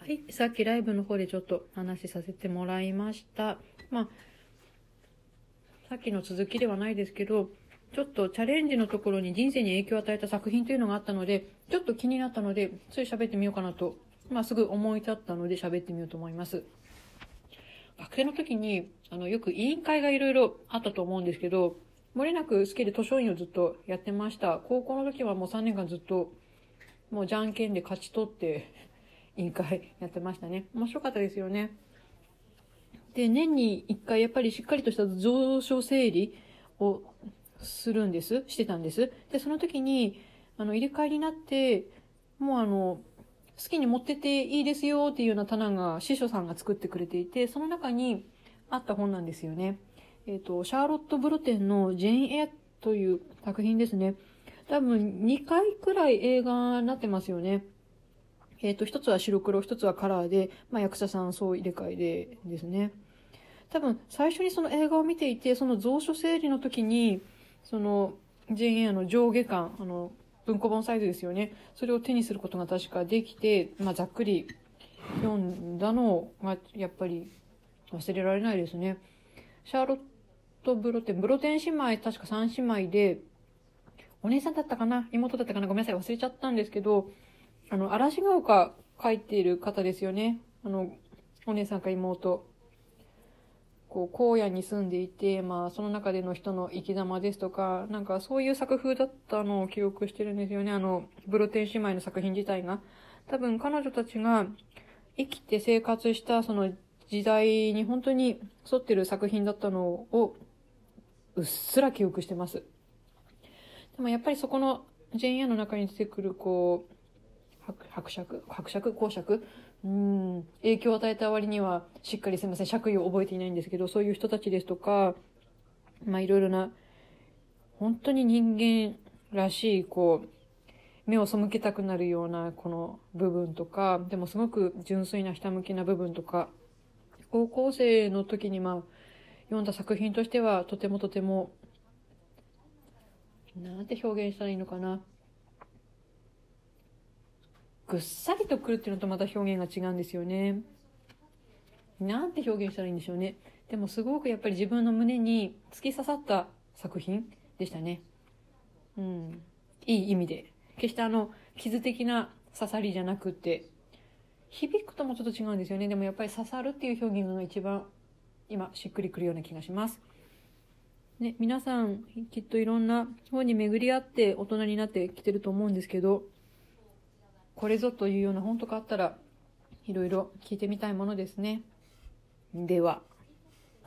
はい、さっきライブの方でちょっと話しさせてもらいました。まあ、さっきの続きではないですけど、ちょっとチャレンジのところに人生に影響を与えた作品というのがあったので、ちょっと気になったので、つい喋ってみようかなと、まあすぐ思い立ったので喋ってみようと思います。学生の時に、あの、よく委員会がいろいろあったと思うんですけど、漏れなく好きで図書院をずっとやってました。高校の時はもう3年間ずっと、もうじゃんけんで勝ち取って、委員会やってましたね。面白かったですよね。で、年に1回やっぱりしっかりとした上昇整理をするんです。してたんです。で、その時に、あの、入れ替えになって、もうあの、好きに持ってていいですよっていうような棚が師匠さんが作ってくれていて、その中にあった本なんですよね。えっ、と、シャーロット・ブロテンのジェーン・エアという作品ですね。多分2回くらい映画になってますよね。えっ、と、一つは白黒、一つはカラーで、まあ役者さんそう入れ替えでですね。多分最初にその映画を見ていて、その蔵書整理の時に、その、ジェーン・エアの上下巻、あの、文庫本サイズですよね。それを手にすることが確かできて、まあざっくり読んだのが、やっぱり忘れられないですね。シャーロット・ブロテン、ブロテン姉妹、確か3姉妹で、お姉さんだったかな？妹だったかな？ごめんなさい、忘れちゃったんですけど、あの、嵐が丘書いている方ですよね。あの、お姉さんか妹。こう、荒野に住んでいて、まあ、その中での人の生き様ですとか、なんかそういう作風だったのを記憶してるんですよね。あの、ブロテン姉妹の作品自体が。多分彼女たちが生きて生活したその時代に本当に沿ってる作品だったのを、うっすら記憶してます。でもやっぱりそこのジェンヤの中に出てくる、こう、伯爵伯爵公爵うん、影響を与えた割には、しっかりすみません、爵位を覚えていないんですけど、そういう人たちですとか、まあいろいろな、本当に人間らしい、こう、目を背けたくなるようなこの部分とか、でもすごく純粋なひたむきな部分とか、高校生の時にまあ、読んだ作品としては、とてもとても、なんて表現したらいいのかな。ぐっさりとくるっていうのとまた表現が違うんですよね。なんて表現したらいいんでしょうね。でもすごくやっぱり自分の胸に突き刺さった作品でしたね。うん。いい意味で。決してあの、傷的な刺さりじゃなくて、響くともちょっと違うんですよね。でもやっぱり刺さるっていう表現が一番今しっくりくるような気がします。ね、皆さんきっといろんな本に巡り合って大人になってきてると思うんですけど、これぞというような本とかあったら、いろいろ聞いてみたいものですね。では。